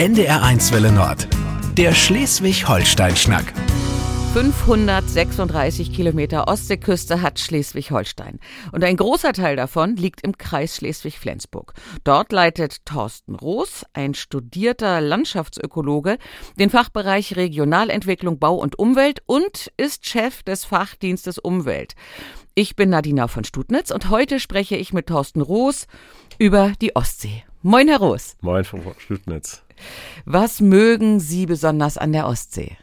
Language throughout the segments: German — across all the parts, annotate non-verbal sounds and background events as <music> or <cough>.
NDR1 Welle Nord. Der Schleswig-Holstein-Schnack. 536 Kilometer Ostseeküste hat Schleswig-Holstein. Und ein großer Teil davon liegt im Kreis Schleswig-Flensburg. Dort leitet Thorsten Roos, ein studierter Landschaftsökologe, den Fachbereich Regionalentwicklung, Bau und Umwelt und ist Chef des Fachdienstes Umwelt. Ich bin Nadina von Stutnitz und heute spreche ich mit Thorsten Roos über die Ostsee. Moin, Herr Roos. Moin, Frau Stutnitz. Was mögen Sie besonders an der Ostsee?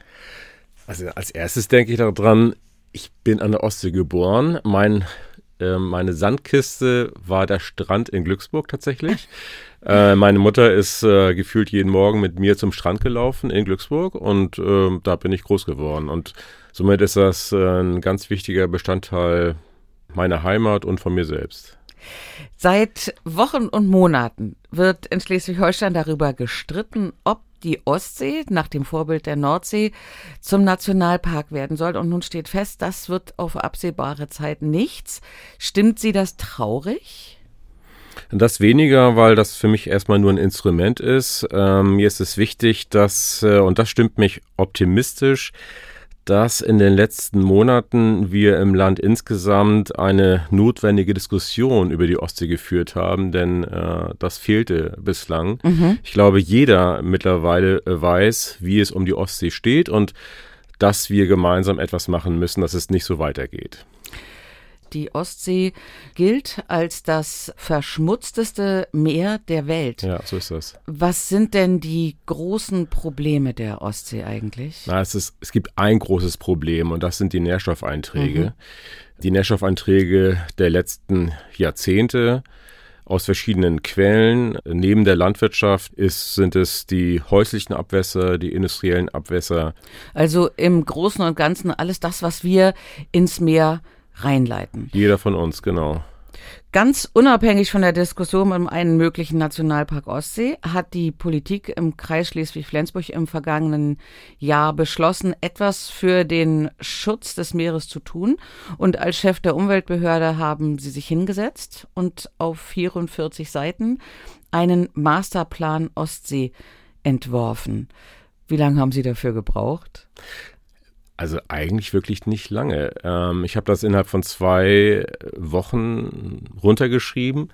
Also als erstes denke ich daran, ich bin an der Ostsee geboren. Mein, äh, meine Sandkiste war der Strand in Glücksburg tatsächlich. <laughs> äh, meine Mutter ist äh, gefühlt jeden Morgen mit mir zum Strand gelaufen in Glücksburg und ähm, da bin ich groß geworden. Und somit ist das äh, ein ganz wichtiger Bestandteil meiner Heimat und von mir selbst. Seit Wochen und Monaten wird in Schleswig-Holstein darüber gestritten, ob die Ostsee nach dem Vorbild der Nordsee zum Nationalpark werden soll. Und nun steht fest, das wird auf absehbare Zeit nichts. Stimmt Sie das traurig? Das weniger, weil das für mich erstmal nur ein Instrument ist. Ähm, mir ist es wichtig, dass, äh, und das stimmt mich optimistisch, dass in den letzten Monaten wir im Land insgesamt eine notwendige Diskussion über die Ostsee geführt haben, denn äh, das fehlte bislang. Mhm. Ich glaube, jeder mittlerweile äh, weiß, wie es um die Ostsee steht und dass wir gemeinsam etwas machen müssen, dass es nicht so weitergeht. Die Ostsee gilt als das verschmutzteste Meer der Welt. Ja, so ist das. Was sind denn die großen Probleme der Ostsee eigentlich? Na, es, ist, es gibt ein großes Problem und das sind die Nährstoffeinträge. Mhm. Die Nährstoffeinträge der letzten Jahrzehnte aus verschiedenen Quellen. Neben der Landwirtschaft ist, sind es die häuslichen Abwässer, die industriellen Abwässer. Also im Großen und Ganzen alles das, was wir ins Meer reinleiten. Jeder von uns, genau. Ganz unabhängig von der Diskussion um einen möglichen Nationalpark Ostsee hat die Politik im Kreis Schleswig-Flensburg im vergangenen Jahr beschlossen, etwas für den Schutz des Meeres zu tun. Und als Chef der Umweltbehörde haben sie sich hingesetzt und auf 44 Seiten einen Masterplan Ostsee entworfen. Wie lange haben Sie dafür gebraucht? Also eigentlich wirklich nicht lange. Ähm, ich habe das innerhalb von zwei Wochen runtergeschrieben.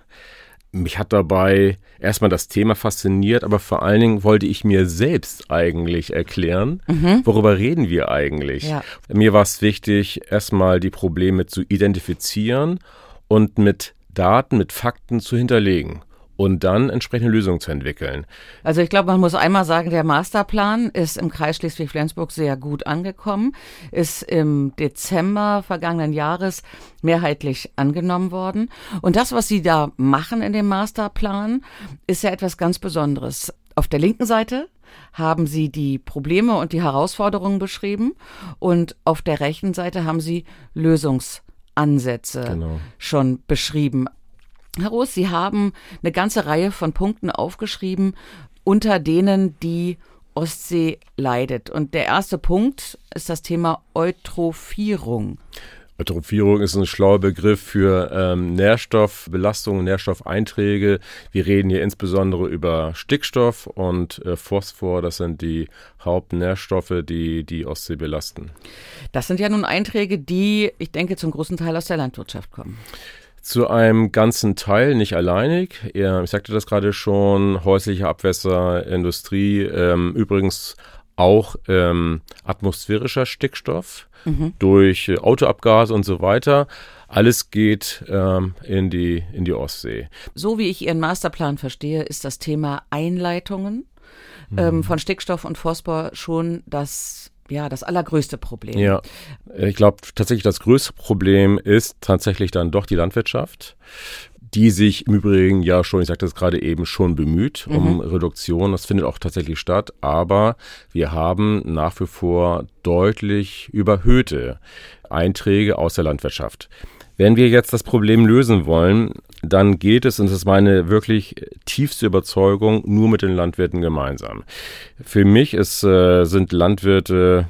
Mich hat dabei erstmal das Thema fasziniert, aber vor allen Dingen wollte ich mir selbst eigentlich erklären, mhm. worüber reden wir eigentlich. Ja. Mir war es wichtig, erstmal die Probleme zu identifizieren und mit Daten, mit Fakten zu hinterlegen und dann entsprechende Lösungen zu entwickeln. Also ich glaube, man muss einmal sagen, der Masterplan ist im Kreis Schleswig-Flensburg sehr gut angekommen, ist im Dezember vergangenen Jahres mehrheitlich angenommen worden. Und das, was Sie da machen in dem Masterplan, ist ja etwas ganz Besonderes. Auf der linken Seite haben Sie die Probleme und die Herausforderungen beschrieben und auf der rechten Seite haben Sie Lösungsansätze genau. schon beschrieben. Herr Roos, Sie haben eine ganze Reihe von Punkten aufgeschrieben, unter denen die Ostsee leidet. Und der erste Punkt ist das Thema Eutrophierung. Eutrophierung ist ein schlauer Begriff für ähm, Nährstoffbelastung, Nährstoffeinträge. Wir reden hier insbesondere über Stickstoff und äh, Phosphor. Das sind die Hauptnährstoffe, die die Ostsee belasten. Das sind ja nun Einträge, die, ich denke, zum großen Teil aus der Landwirtschaft kommen. Zu einem ganzen Teil, nicht alleinig. Ich sagte das gerade schon, häusliche Abwässer, Industrie, ähm, übrigens auch ähm, atmosphärischer Stickstoff mhm. durch äh, Autoabgase und so weiter. Alles geht ähm, in, die, in die Ostsee. So wie ich Ihren Masterplan verstehe, ist das Thema Einleitungen ähm, mhm. von Stickstoff und Phosphor schon das ja, das allergrößte Problem. Ja, ich glaube tatsächlich, das größte Problem ist tatsächlich dann doch die Landwirtschaft, die sich im Übrigen ja schon, ich sagte es gerade eben, schon bemüht um mhm. Reduktion. Das findet auch tatsächlich statt, aber wir haben nach wie vor deutlich überhöhte Einträge aus der Landwirtschaft. Wenn wir jetzt das Problem lösen wollen, dann geht es, und das ist meine wirklich tiefste Überzeugung, nur mit den Landwirten gemeinsam. Für mich ist, äh, sind Landwirte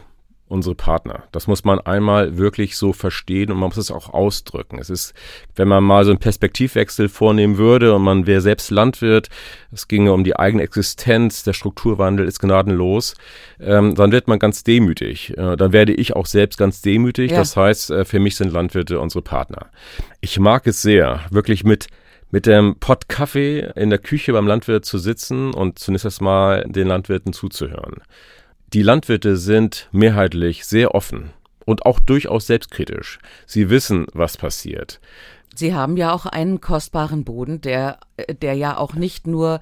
unsere Partner. Das muss man einmal wirklich so verstehen und man muss es auch ausdrücken. Es ist, wenn man mal so einen Perspektivwechsel vornehmen würde und man wäre selbst Landwirt, es ginge um die eigene Existenz, der Strukturwandel ist gnadenlos, ähm, dann wird man ganz demütig. Äh, dann werde ich auch selbst ganz demütig. Ja. Das heißt, äh, für mich sind Landwirte unsere Partner. Ich mag es sehr, wirklich mit mit dem Pott Kaffee in der Küche beim Landwirt zu sitzen und zunächst erstmal den Landwirten zuzuhören. Die Landwirte sind mehrheitlich sehr offen und auch durchaus selbstkritisch. Sie wissen, was passiert. Sie haben ja auch einen kostbaren Boden, der, der ja auch nicht nur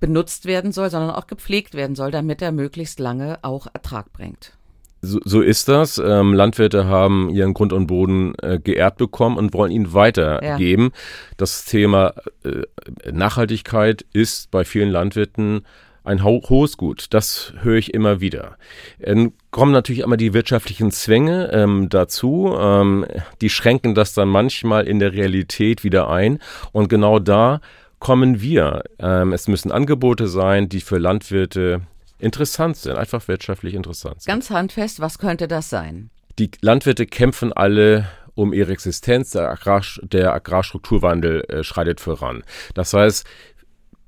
benutzt werden soll, sondern auch gepflegt werden soll, damit er möglichst lange auch Ertrag bringt. So, so ist das. Ähm, Landwirte haben ihren Grund und Boden äh, geerbt bekommen und wollen ihn weitergeben. Ja. Das Thema äh, Nachhaltigkeit ist bei vielen Landwirten ein ho hohes Gut. Das höre ich immer wieder. Ähm, kommen natürlich immer die wirtschaftlichen Zwänge ähm, dazu. Ähm, die schränken das dann manchmal in der Realität wieder ein. Und genau da kommen wir. Ähm, es müssen Angebote sein, die für Landwirte interessant sind, einfach wirtschaftlich interessant sind. Ganz handfest, was könnte das sein? Die Landwirte kämpfen alle um ihre Existenz. Der, Agrar, der Agrarstrukturwandel äh, schreitet voran. Das heißt,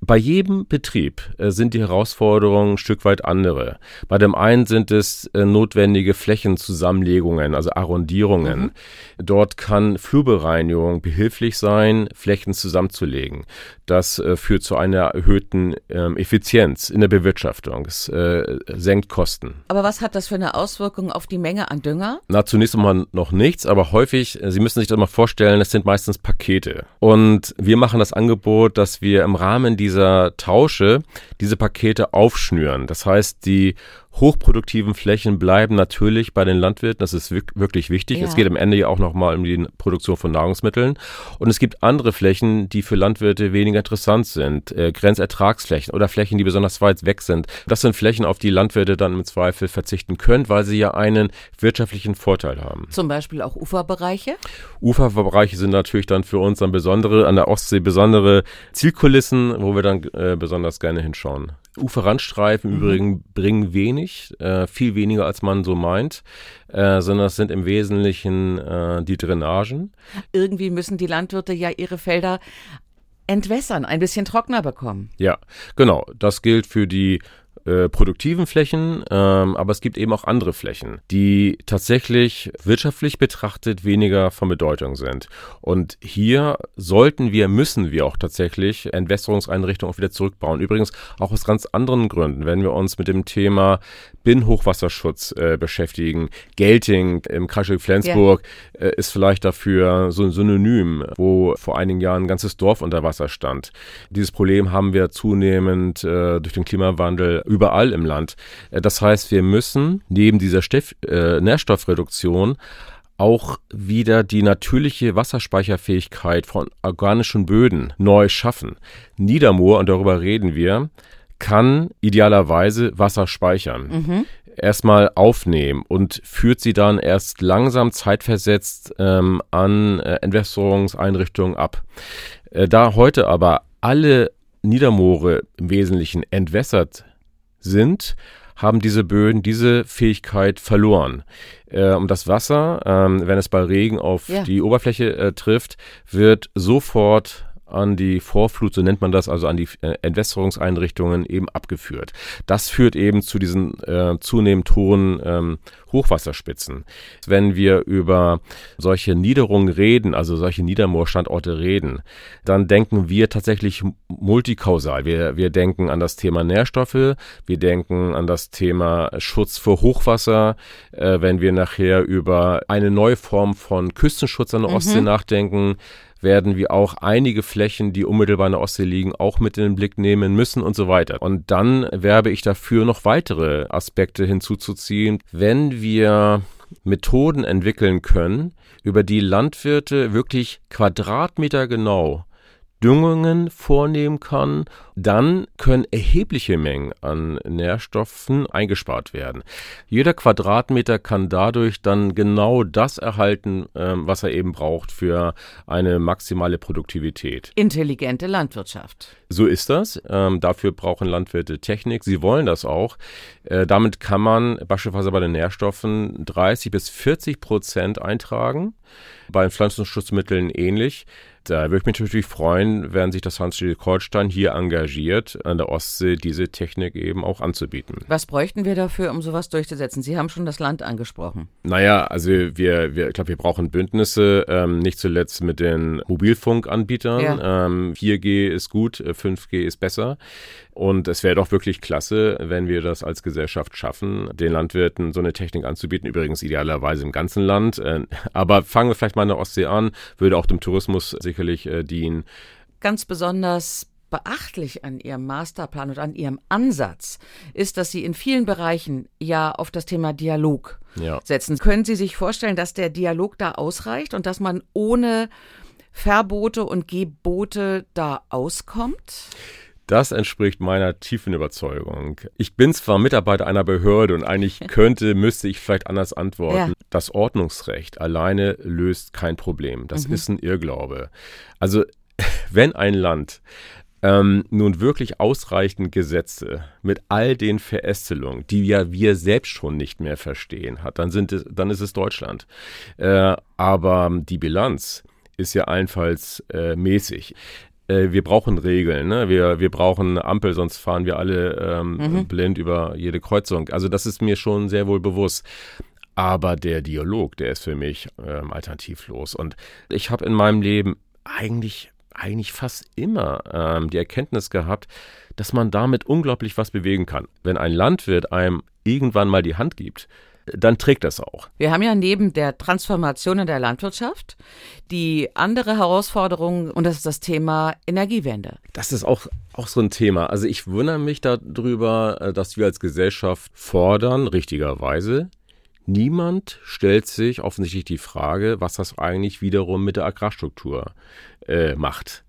bei jedem Betrieb äh, sind die Herausforderungen ein Stück weit andere. Bei dem einen sind es äh, notwendige Flächenzusammenlegungen, also Arrondierungen. Mhm. Dort kann Flurbereinigung behilflich sein, Flächen zusammenzulegen. Das äh, führt zu einer erhöhten ähm, Effizienz in der Bewirtschaftung. Es senkt Kosten. Aber was hat das für eine Auswirkung auf die Menge an Dünger? Na, zunächst einmal noch nichts, aber häufig, Sie müssen sich das mal vorstellen, es sind meistens Pakete. Und wir machen das Angebot, dass wir im Rahmen dieser dieser Tausche diese Pakete aufschnüren. Das heißt, die hochproduktiven Flächen bleiben natürlich bei den Landwirten. Das ist wirklich wichtig. Ja. Es geht am Ende ja auch nochmal um die Produktion von Nahrungsmitteln. Und es gibt andere Flächen, die für Landwirte weniger interessant sind. Äh, Grenzertragsflächen oder Flächen, die besonders weit weg sind. Das sind Flächen, auf die Landwirte dann im Zweifel verzichten können, weil sie ja einen wirtschaftlichen Vorteil haben. Zum Beispiel auch Uferbereiche? Uferbereiche sind natürlich dann für uns dann besondere, an der Ostsee besondere Zielkulissen, wo wir dann äh, besonders gerne hinschauen. Uferrandstreifen mhm. übrigens bringen wenig, äh, viel weniger als man so meint, äh, sondern es sind im Wesentlichen äh, die Drainagen. Irgendwie müssen die Landwirte ja ihre Felder entwässern, ein bisschen trockener bekommen. Ja, genau. Das gilt für die äh, produktiven Flächen, ähm, aber es gibt eben auch andere Flächen, die tatsächlich wirtschaftlich betrachtet weniger von Bedeutung sind. Und hier sollten wir, müssen wir auch tatsächlich Entwässerungseinrichtungen auch wieder zurückbauen. Übrigens auch aus ganz anderen Gründen, wenn wir uns mit dem Thema Binnenhochwasserschutz äh, beschäftigen. Gelting im Kreisel Flensburg ja. äh, ist vielleicht dafür so ein Synonym, wo vor einigen Jahren ein ganzes Dorf unter Wasser stand. Dieses Problem haben wir zunehmend äh, durch den Klimawandel überall im Land. Äh, das heißt, wir müssen neben dieser Steff, äh, Nährstoffreduktion auch wieder die natürliche Wasserspeicherfähigkeit von organischen Böden neu schaffen. Niedermoor, und darüber reden wir, kann idealerweise Wasser speichern. Mhm. Erstmal aufnehmen und führt sie dann erst langsam zeitversetzt ähm, an äh, Entwässerungseinrichtungen ab. Äh, da heute aber alle Niedermoore im Wesentlichen entwässert sind, haben diese Böden diese Fähigkeit verloren. Äh, und das Wasser, ähm, wenn es bei Regen auf ja. die Oberfläche äh, trifft, wird sofort an die Vorflut, so nennt man das, also an die äh, Entwässerungseinrichtungen eben abgeführt. Das führt eben zu diesen äh, zunehmend hohen ähm, Hochwasserspitzen. Wenn wir über solche Niederungen reden, also solche Niedermoorstandorte reden, dann denken wir tatsächlich multikausal. Wir, wir denken an das Thema Nährstoffe, wir denken an das Thema Schutz vor Hochwasser. Äh, wenn wir nachher über eine neue Form von Küstenschutz an der Ostsee mhm. nachdenken, werden wir auch einige Flächen, die unmittelbar in der Ostsee liegen, auch mit in den Blick nehmen müssen und so weiter. Und dann werbe ich dafür, noch weitere Aspekte hinzuzuziehen. Wenn wir Methoden entwickeln können, über die Landwirte wirklich Quadratmeter genau Düngungen vornehmen kann, dann können erhebliche Mengen an Nährstoffen eingespart werden. Jeder Quadratmeter kann dadurch dann genau das erhalten, ähm, was er eben braucht für eine maximale Produktivität. Intelligente Landwirtschaft. So ist das. Ähm, dafür brauchen Landwirte Technik. Sie wollen das auch. Äh, damit kann man beispielsweise bei den Nährstoffen 30 bis 40 Prozent eintragen. Bei Pflanzenschutzmitteln ähnlich. Da würde ich mich natürlich freuen, wenn sich das Hans Holstein hier engagiert, an der Ostsee diese Technik eben auch anzubieten. Was bräuchten wir dafür, um sowas durchzusetzen? Sie haben schon das Land angesprochen. Naja, also wir, wir ich glaube, wir brauchen Bündnisse, ähm, nicht zuletzt mit den Mobilfunkanbietern. Ja. Ähm, 4G ist gut, 5G äh, ist besser. Und es wäre doch wirklich klasse, wenn wir das als Gesellschaft schaffen, den Landwirten so eine Technik anzubieten. Übrigens idealerweise im ganzen Land. Äh, aber fangen wir vielleicht mal in der Ostsee an, würde auch dem Tourismus sicherlich äh, dienen. Ganz besonders beachtlich an Ihrem Masterplan und an Ihrem Ansatz ist, dass Sie in vielen Bereichen ja auf das Thema Dialog ja. setzen. Können Sie sich vorstellen, dass der Dialog da ausreicht und dass man ohne Verbote und Gebote da auskommt? Das entspricht meiner tiefen Überzeugung. Ich bin zwar Mitarbeiter einer Behörde und eigentlich <laughs> könnte, müsste ich vielleicht anders antworten. Ja. Das Ordnungsrecht alleine löst kein Problem. Das mhm. ist ein Irrglaube. Also, <laughs> wenn ein Land ähm, nun wirklich ausreichend Gesetze mit all den Verästelungen, die ja wir selbst schon nicht mehr verstehen hat, dann, sind es, dann ist es Deutschland. Äh, aber die Bilanz ist ja allenfalls äh, mäßig. Äh, wir brauchen Regeln, ne? wir, wir brauchen Ampel, sonst fahren wir alle ähm, mhm. blind über jede Kreuzung. Also das ist mir schon sehr wohl bewusst. Aber der Dialog, der ist für mich ähm, alternativlos. Und ich habe in meinem Leben eigentlich, eigentlich fast immer ähm, die Erkenntnis gehabt, dass man damit unglaublich was bewegen kann. Wenn ein Landwirt einem irgendwann mal die Hand gibt, dann trägt das auch. Wir haben ja neben der Transformation in der Landwirtschaft die andere Herausforderung und das ist das Thema Energiewende. Das ist auch, auch so ein Thema. Also ich wundere mich darüber, äh, dass wir als Gesellschaft fordern, richtigerweise, Niemand stellt sich offensichtlich die Frage, was das eigentlich wiederum mit der Agrarstruktur äh, macht.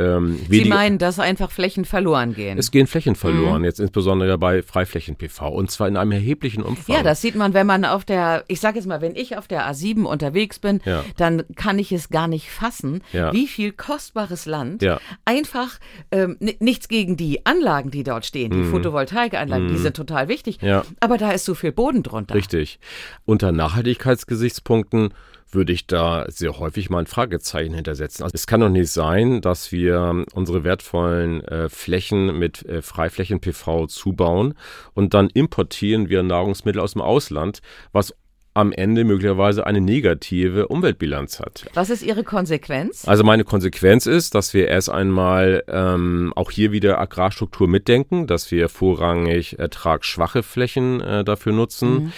Ähm, Sie meinen, dass einfach Flächen verloren gehen? Es gehen Flächen verloren, mhm. jetzt insbesondere bei Freiflächen-PV und zwar in einem erheblichen Umfang. Ja, das sieht man, wenn man auf der, ich sage jetzt mal, wenn ich auf der A7 unterwegs bin, ja. dann kann ich es gar nicht fassen, ja. wie viel kostbares Land ja. einfach, ähm, nichts gegen die Anlagen, die dort stehen, die mhm. Photovoltaikanlagen, mhm. die sind total wichtig, aber da ist so viel Boden drunter. Richtig. Unter Nachhaltigkeitsgesichtspunkten würde ich da sehr häufig mal ein Fragezeichen hintersetzen. Also es kann doch nicht sein, dass wir unsere wertvollen äh, Flächen mit äh, Freiflächen-PV zubauen und dann importieren wir Nahrungsmittel aus dem Ausland, was am Ende möglicherweise eine negative Umweltbilanz hat. Was ist Ihre Konsequenz? Also meine Konsequenz ist, dass wir erst einmal ähm, auch hier wieder Agrarstruktur mitdenken, dass wir vorrangig ertragsschwache Flächen äh, dafür nutzen. Mhm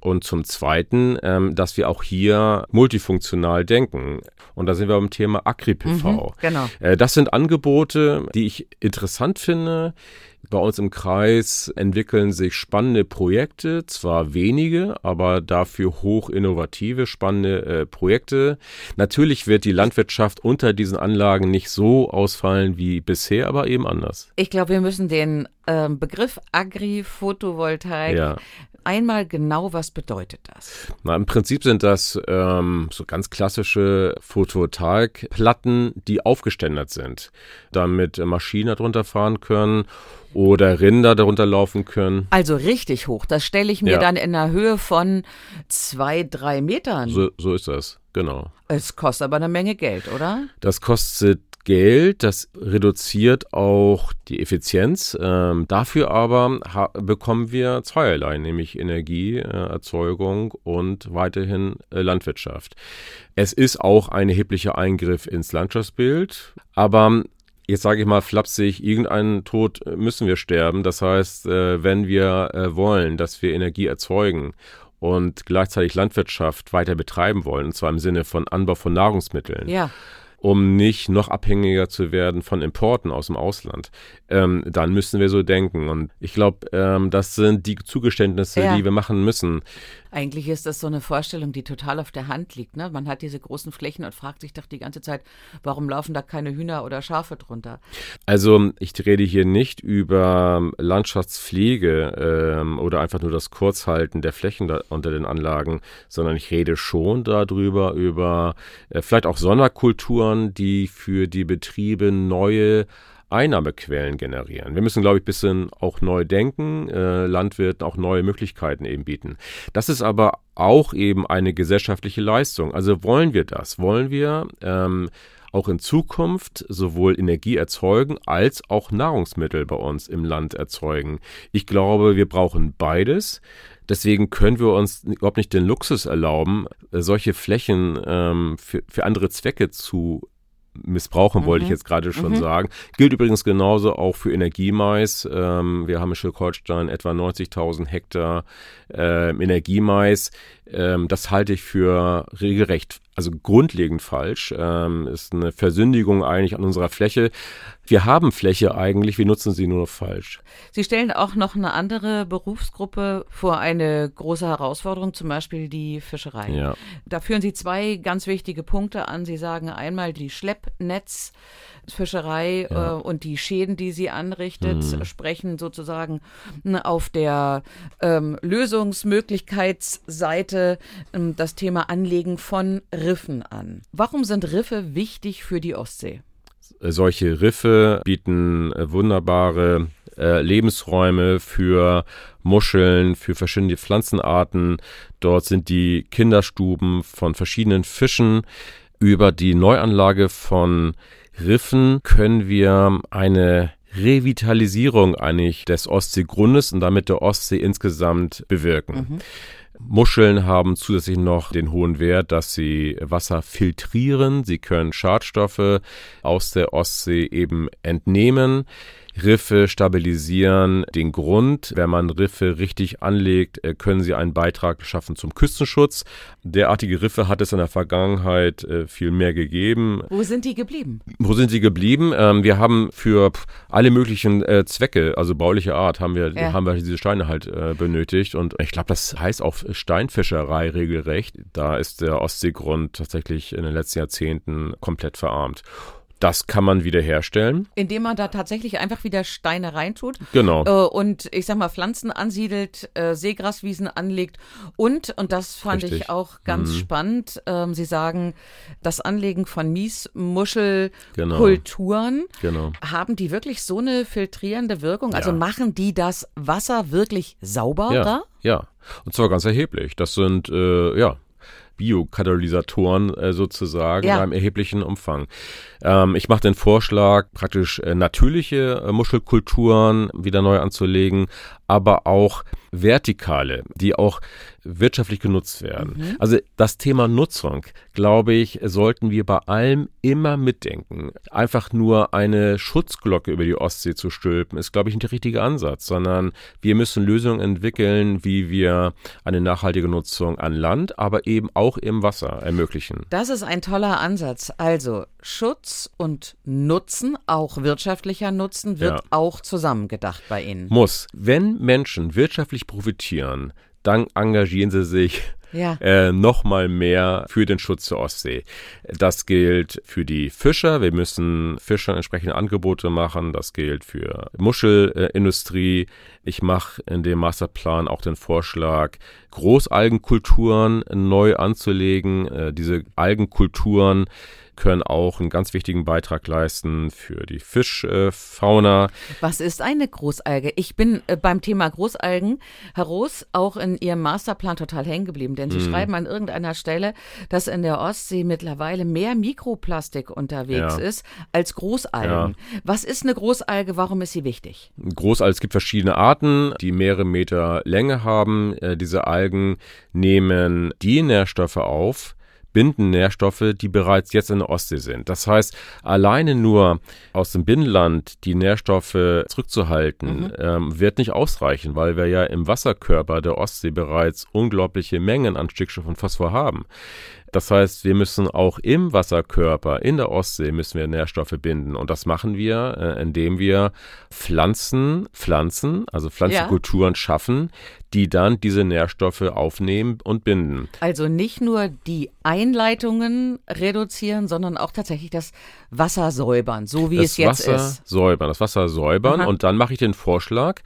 und zum Zweiten, ähm, dass wir auch hier multifunktional denken. Und da sind wir beim Thema Agri-PV. Mhm, genau. Äh, das sind Angebote, die ich interessant finde. Bei uns im Kreis entwickeln sich spannende Projekte, zwar wenige, aber dafür hoch innovative, spannende äh, Projekte. Natürlich wird die Landwirtschaft unter diesen Anlagen nicht so ausfallen wie bisher, aber eben anders. Ich glaube, wir müssen den ähm, Begriff Agri-Photovoltaik ja einmal genau, was bedeutet das? Na, Im Prinzip sind das ähm, so ganz klassische Photovoltaikplatten, die aufgeständert sind, damit Maschinen darunter fahren können oder Rinder darunter laufen können. Also richtig hoch. Das stelle ich mir ja. dann in einer Höhe von zwei, drei Metern. So, so ist das, genau. Es kostet aber eine Menge Geld, oder? Das kostet Geld, das reduziert auch die Effizienz. Ähm, dafür aber bekommen wir zweierlei, nämlich Energieerzeugung äh, und weiterhin äh, Landwirtschaft. Es ist auch ein erheblicher Eingriff ins Landschaftsbild, aber jetzt sage ich mal flapsig, irgendeinen Tod müssen wir sterben. Das heißt, äh, wenn wir äh, wollen, dass wir Energie erzeugen und gleichzeitig Landwirtschaft weiter betreiben wollen, und zwar im Sinne von Anbau von Nahrungsmitteln, ja um nicht noch abhängiger zu werden von Importen aus dem Ausland. Ähm, dann müssen wir so denken. Und ich glaube, ähm, das sind die Zugeständnisse, ja. die wir machen müssen. Eigentlich ist das so eine Vorstellung, die total auf der Hand liegt. Ne? Man hat diese großen Flächen und fragt sich doch die ganze Zeit, warum laufen da keine Hühner oder Schafe drunter? Also ich rede hier nicht über Landschaftspflege ähm, oder einfach nur das Kurzhalten der Flächen unter den Anlagen, sondern ich rede schon darüber, über äh, vielleicht auch Sonderkulturen, die für die Betriebe neue Einnahmequellen generieren. Wir müssen, glaube ich, ein bisschen auch neu denken, äh, Landwirten auch neue Möglichkeiten eben bieten. Das ist aber auch eben eine gesellschaftliche Leistung. Also wollen wir das? Wollen wir ähm, auch in Zukunft sowohl Energie erzeugen als auch Nahrungsmittel bei uns im Land erzeugen? Ich glaube, wir brauchen beides. Deswegen können wir uns überhaupt nicht den Luxus erlauben, solche Flächen ähm, für, für andere Zwecke zu missbrauchen, mhm. wollte ich mhm. jetzt gerade schon mhm. sagen. Gilt übrigens genauso auch für Energiemais. Ähm, wir haben in Schleswig-Holstein etwa 90.000 Hektar äh, Energiemais. Ähm, das halte ich für regelrecht, also grundlegend falsch. Ähm, ist eine Versündigung eigentlich an unserer Fläche. Wir haben Fläche eigentlich, wir nutzen sie nur falsch. Sie stellen auch noch eine andere Berufsgruppe vor eine große Herausforderung, zum Beispiel die Fischerei. Ja. Da führen Sie zwei ganz wichtige Punkte an. Sie sagen einmal die Schleppnetz. Fischerei ja. äh, und die Schäden, die sie anrichtet, mhm. sprechen sozusagen auf der ähm, Lösungsmöglichkeitsseite ähm, das Thema Anlegen von Riffen an. Warum sind Riffe wichtig für die Ostsee? Solche Riffe bieten äh, wunderbare äh, Lebensräume für Muscheln, für verschiedene Pflanzenarten. Dort sind die Kinderstuben von verschiedenen Fischen. Über die Neuanlage von Riffen können wir eine Revitalisierung eigentlich des Ostseegrundes und damit der Ostsee insgesamt bewirken. Mhm. Muscheln haben zusätzlich noch den hohen Wert, dass sie Wasser filtrieren. Sie können Schadstoffe aus der Ostsee eben entnehmen. Riffe stabilisieren den Grund. Wenn man Riffe richtig anlegt, äh, können sie einen Beitrag schaffen zum Küstenschutz. Derartige Riffe hat es in der Vergangenheit äh, viel mehr gegeben. Wo sind die geblieben? Wo sind sie geblieben? Ähm, wir haben für alle möglichen äh, Zwecke, also bauliche Art, haben wir, ja. haben wir diese Steine halt benötigt. Und ich glaube, das heißt auch Steinfischerei regelrecht. Da ist der Ostseegrund tatsächlich in den letzten Jahrzehnten komplett verarmt. Das kann man wiederherstellen. Indem man da tatsächlich einfach wieder Steine reintut. Genau. Äh, und ich sag mal, Pflanzen ansiedelt, äh, Seegraswiesen anlegt. Und, und das fand Richtig. ich auch ganz mhm. spannend, ähm, Sie sagen, das Anlegen von Miesmuschelkulturen, genau. genau. haben die wirklich so eine filtrierende Wirkung? Also ja. machen die das Wasser wirklich sauberer? Ja, ja. Und zwar ganz erheblich. Das sind, äh, ja, Biokatalysatoren äh, sozusagen ja. in einem erheblichen Umfang. Ähm, ich mache den Vorschlag, praktisch äh, natürliche äh, Muschelkulturen wieder neu anzulegen, aber auch vertikale, die auch wirtschaftlich genutzt werden. Mhm. Also das Thema Nutzung, glaube ich, sollten wir bei allem immer mitdenken. Einfach nur eine Schutzglocke über die Ostsee zu stülpen, ist, glaube ich, nicht der richtige Ansatz, sondern wir müssen Lösungen entwickeln, wie wir eine nachhaltige Nutzung an Land, aber eben auch im Wasser ermöglichen. Das ist ein toller Ansatz. Also Schutz und Nutzen, auch wirtschaftlicher Nutzen, wird ja. auch zusammengedacht bei Ihnen. Muss. Wenn Menschen wirtschaftlich profitieren, dann engagieren sie sich ja. äh, noch mal mehr für den Schutz der Ostsee. Das gilt für die Fischer. Wir müssen Fischern entsprechende Angebote machen. Das gilt für Muschelindustrie. Ich mache in dem Masterplan auch den Vorschlag, Großalgenkulturen neu anzulegen. Äh, diese Algenkulturen können auch einen ganz wichtigen Beitrag leisten für die Fischfauna. Was ist eine Großalge? Ich bin äh, beim Thema Großalgen heraus auch in Ihrem Masterplan total hängen geblieben, denn Sie mm. schreiben an irgendeiner Stelle, dass in der Ostsee mittlerweile mehr Mikroplastik unterwegs ja. ist als Großalgen. Ja. Was ist eine Großalge? Warum ist sie wichtig? Großalgen, es gibt verschiedene Arten, die mehrere Meter Länge haben. Äh, diese Algen nehmen die Nährstoffe auf, binden Nährstoffe, die bereits jetzt in der Ostsee sind. Das heißt, alleine nur aus dem Binnenland die Nährstoffe zurückzuhalten, mhm. ähm, wird nicht ausreichen, weil wir ja im Wasserkörper der Ostsee bereits unglaubliche Mengen an Stickstoff und Phosphor haben. Das heißt, wir müssen auch im Wasserkörper, in der Ostsee, müssen wir Nährstoffe binden. Und das machen wir, äh, indem wir Pflanzen, Pflanzen, also Pflanzenkulturen ja. schaffen, die dann diese Nährstoffe aufnehmen und binden. Also nicht nur die Einleitungen reduzieren, sondern auch tatsächlich das Wasser säubern, so wie das es jetzt Wasser ist. Säubern, das Wasser säubern. Aha. Und dann mache ich den Vorschlag,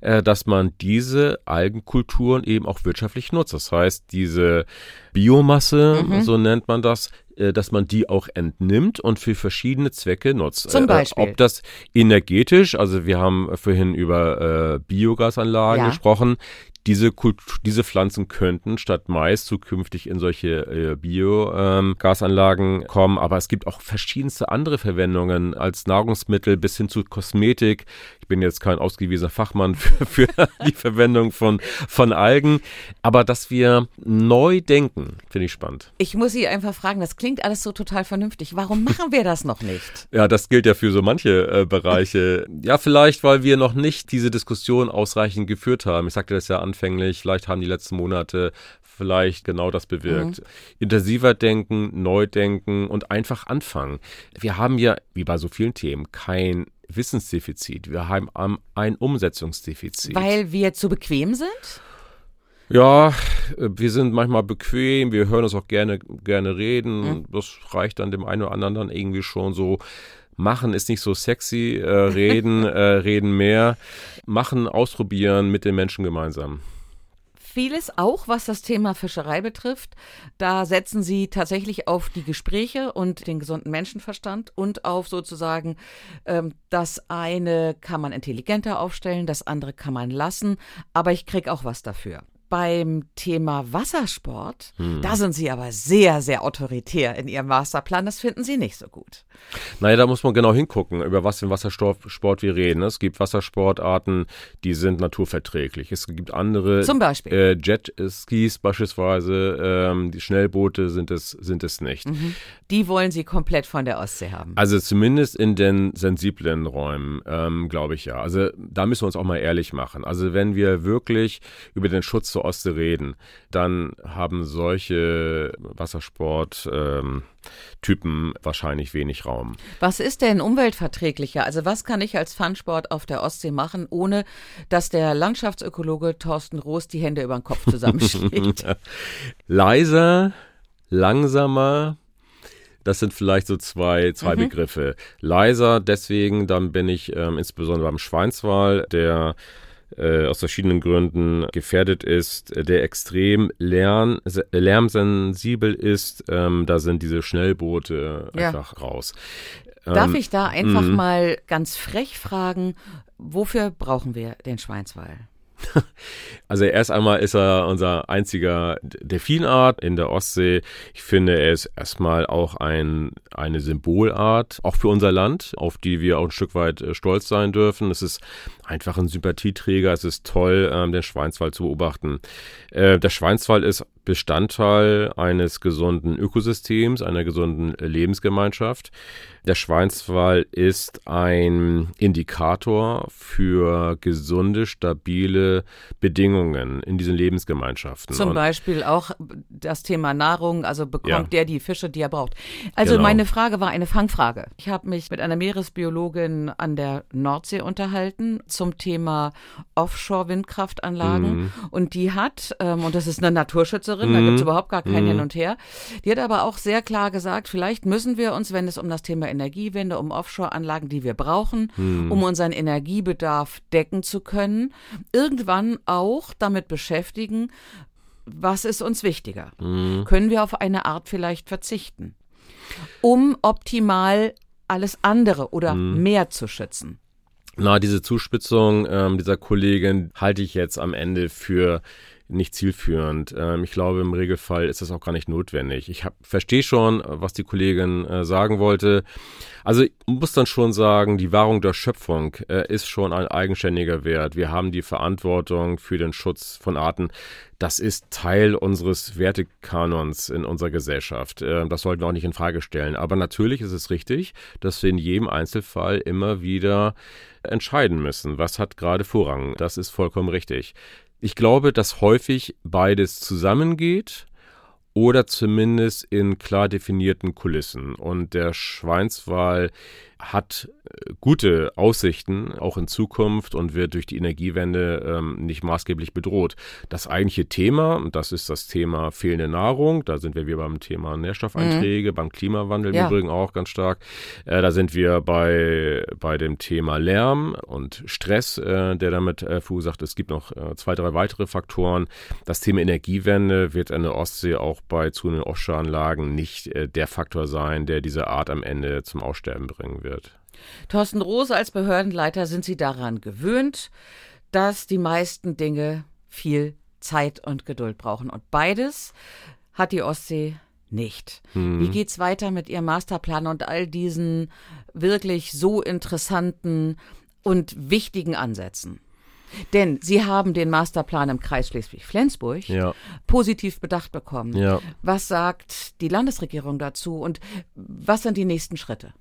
äh, dass man diese Algenkulturen eben auch wirtschaftlich nutzt. Das heißt, diese Biomasse, mhm. so nennt man das, dass man die auch entnimmt und für verschiedene Zwecke nutzt. Zum äh, Beispiel. Ob das energetisch, also wir haben vorhin über äh, Biogasanlagen ja. gesprochen, diese, Kultur, diese Pflanzen könnten statt Mais zukünftig in solche äh, Biogasanlagen ähm, kommen, aber es gibt auch verschiedenste andere Verwendungen als Nahrungsmittel bis hin zu Kosmetik. Ich bin jetzt kein ausgewiesener Fachmann <laughs> für, für die Verwendung von, von Algen, aber dass wir neu denken, finde ich spannend. Ich muss Sie einfach fragen, das klingt alles so total vernünftig. Warum machen wir das noch nicht? <laughs> ja, das gilt ja für so manche äh, Bereiche. ja, vielleicht, weil wir noch nicht diese Diskussion ausreichend geführt haben. Ich sagte das ja anfänglich, vielleicht haben die letzten Monate vielleicht genau das bewirkt. Mhm. Intensiver denken, neu denken und einfach anfangen. Wir haben ja, wie bei so vielen Themen, kein Wissensdefizit. Wir haben ein Umsetzungsdefizit. Weil wir zu bequem sind? Ja, wir sind manchmal bequem, wir hören uns auch gerne, gerne reden. Mhm. Das reicht dann dem einen oder anderen dann irgendwie schon so. Machen ist nicht so sexy, äh, reden, <laughs> äh, reden mehr. Machen, ausprobieren mit den Menschen gemeinsam vieles, auch was das Thema Fischerei betrifft. Da setzen Sie tatsächlich auf die Gespräche und den gesunden Menschenverstand und auf sozusagen, ähm, das eine kann man intelligenter aufstellen, das andere kann man lassen, aber ich kriege auch was dafür beim Thema Wassersport, hm. da sind Sie aber sehr, sehr autoritär in Ihrem Masterplan. Das finden Sie nicht so gut. Naja, da muss man genau hingucken, über was für Wassersport wir reden. Es gibt Wassersportarten, die sind naturverträglich. Es gibt andere. Zum Beispiel. Äh, Jetskis beispielsweise, ähm, die Schnellboote sind es, sind es nicht. Mhm. Die wollen Sie komplett von der Ostsee haben. Also zumindest in den sensiblen Räumen, ähm, glaube ich ja. Also da müssen wir uns auch mal ehrlich machen. Also wenn wir wirklich über den Schutz zur Ostsee reden, dann haben solche Wassersport-Typen ähm, wahrscheinlich wenig Raum. Was ist denn umweltverträglicher? Also was kann ich als Funsport auf der Ostsee machen, ohne dass der Landschaftsökologe Thorsten Roos die Hände über den Kopf zusammenschlägt? <laughs> Leiser, langsamer, das sind vielleicht so zwei, zwei mhm. Begriffe. Leiser, deswegen, dann bin ich ähm, insbesondere beim Schweinswal, der äh, aus verschiedenen Gründen gefährdet ist, der extrem lärm, lärmsensibel ist, ähm, da sind diese Schnellboote ja. einfach raus. Darf ähm, ich da einfach mhm. mal ganz frech fragen, wofür brauchen wir den Schweinswall? <laughs> Also erst einmal ist er unser einziger Delfinart in der Ostsee. Ich finde, er ist erstmal auch ein, eine Symbolart, auch für unser Land, auf die wir auch ein Stück weit äh, stolz sein dürfen. Es ist einfach ein Sympathieträger. Es ist toll, ähm, den Schweinswald zu beobachten. Äh, der Schweinswald ist Bestandteil eines gesunden Ökosystems, einer gesunden Lebensgemeinschaft. Der Schweinswall ist ein Indikator für gesunde, stabile Bedingungen in diesen Lebensgemeinschaften. Zum Und Beispiel auch das Thema Nahrung, also bekommt ja. der die Fische, die er braucht. Also genau. meine Frage war eine Fangfrage. Ich habe mich mit einer Meeresbiologin an der Nordsee unterhalten zum Thema Offshore-Windkraftanlagen. Mhm. Und die hat, ähm, und das ist eine Naturschützerin, mhm. da gibt es überhaupt gar kein mhm. Hin und Her, die hat aber auch sehr klar gesagt, vielleicht müssen wir uns, wenn es um das Thema Energiewende, um Offshore-Anlagen, die wir brauchen, hm. um unseren Energiebedarf decken zu können, irgendwann auch damit beschäftigen, was ist uns wichtiger? Hm. Können wir auf eine Art vielleicht verzichten, um optimal alles andere oder hm. mehr zu schützen? Na, diese Zuspitzung ähm, dieser Kollegin halte ich jetzt am Ende für nicht zielführend. Ähm, ich glaube, im Regelfall ist das auch gar nicht notwendig. Ich verstehe schon, was die Kollegin äh, sagen wollte. Also ich muss dann schon sagen, die Wahrung der Schöpfung äh, ist schon ein eigenständiger Wert. Wir haben die Verantwortung für den Schutz von Arten. Das ist Teil unseres Wertekanons in unserer Gesellschaft. Äh, das sollten wir auch nicht in Frage stellen. Aber natürlich ist es richtig, dass wir in jedem Einzelfall immer wieder entscheiden müssen, was hat gerade Vorrang. Das ist vollkommen richtig. Ich glaube, dass häufig beides zusammengeht oder zumindest in klar definierten Kulissen. Und der Schweinswal hat äh, gute Aussichten auch in Zukunft und wird durch die Energiewende ähm, nicht maßgeblich bedroht. Das eigentliche Thema, das ist das Thema fehlende Nahrung, da sind wir wieder beim Thema Nährstoffeinträge, mhm. beim Klimawandel ja. im Übrigen auch ganz stark. Äh, da sind wir bei, bei dem Thema Lärm und Stress, äh, der damit äh, verursacht. Es gibt noch äh, zwei, drei weitere Faktoren. Das Thema Energiewende wird an der Ostsee auch bei zunehmenden Offshore-Anlagen nicht äh, der Faktor sein, der diese Art am Ende zum Aussterben bringen wird wird. Thorsten Rose als Behördenleiter sind Sie daran gewöhnt, dass die meisten Dinge viel Zeit und Geduld brauchen. Und beides hat die Ostsee nicht. Hm. Wie geht's weiter mit Ihrem Masterplan und all diesen wirklich so interessanten und wichtigen Ansätzen? Denn Sie haben den Masterplan im Kreis Schleswig-Flensburg ja. positiv bedacht bekommen. Ja. Was sagt die Landesregierung dazu und was sind die nächsten Schritte?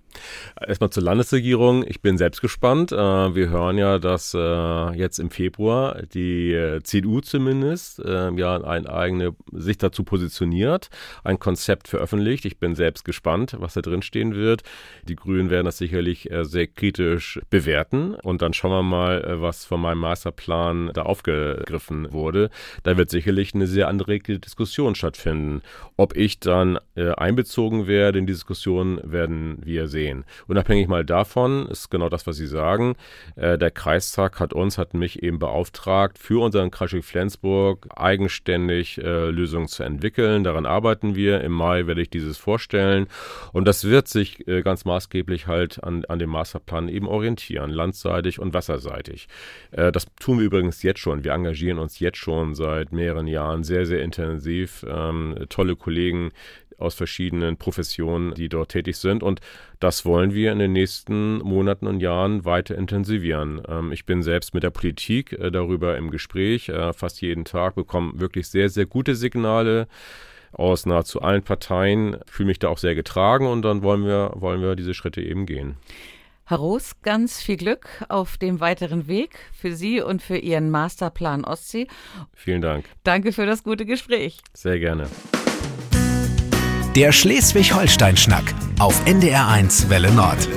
Erstmal zur Landesregierung. Ich bin selbst gespannt. Äh, wir hören ja, dass äh, jetzt im Februar die äh, CDU zumindest ja eine eigene sich dazu positioniert, ein Konzept veröffentlicht. Ich bin selbst gespannt, was da drin stehen wird. Die Grünen werden das sicherlich sehr kritisch bewerten und dann schauen wir mal, was von meinem Masterplan da aufgegriffen wurde. Da wird sicherlich eine sehr anregende Diskussion stattfinden. Ob ich dann einbezogen werde in die Diskussion, werden wir sehen sehen. Unabhängig mal davon ist genau das, was Sie sagen. Äh, der Kreistag hat uns, hat mich eben beauftragt, für unseren Kreis Flensburg eigenständig äh, Lösungen zu entwickeln. Daran arbeiten wir. Im Mai werde ich dieses vorstellen. Und das wird sich äh, ganz maßgeblich halt an, an dem Masterplan eben orientieren, landseitig und wasserseitig. Äh, das tun wir übrigens jetzt schon. Wir engagieren uns jetzt schon seit mehreren Jahren sehr, sehr intensiv. Ähm, tolle Kollegen, aus verschiedenen Professionen, die dort tätig sind. Und das wollen wir in den nächsten Monaten und Jahren weiter intensivieren. Ähm, ich bin selbst mit der Politik äh, darüber im Gespräch, äh, fast jeden Tag, bekomme wirklich sehr, sehr gute Signale aus nahezu allen Parteien, fühle mich da auch sehr getragen und dann wollen wir, wollen wir diese Schritte eben gehen. Herr Roos, ganz viel Glück auf dem weiteren Weg für Sie und für Ihren Masterplan Ostsee. Vielen Dank. Danke für das gute Gespräch. Sehr gerne. Der Schleswig-Holstein-Schnack auf NDR1 Welle Nord.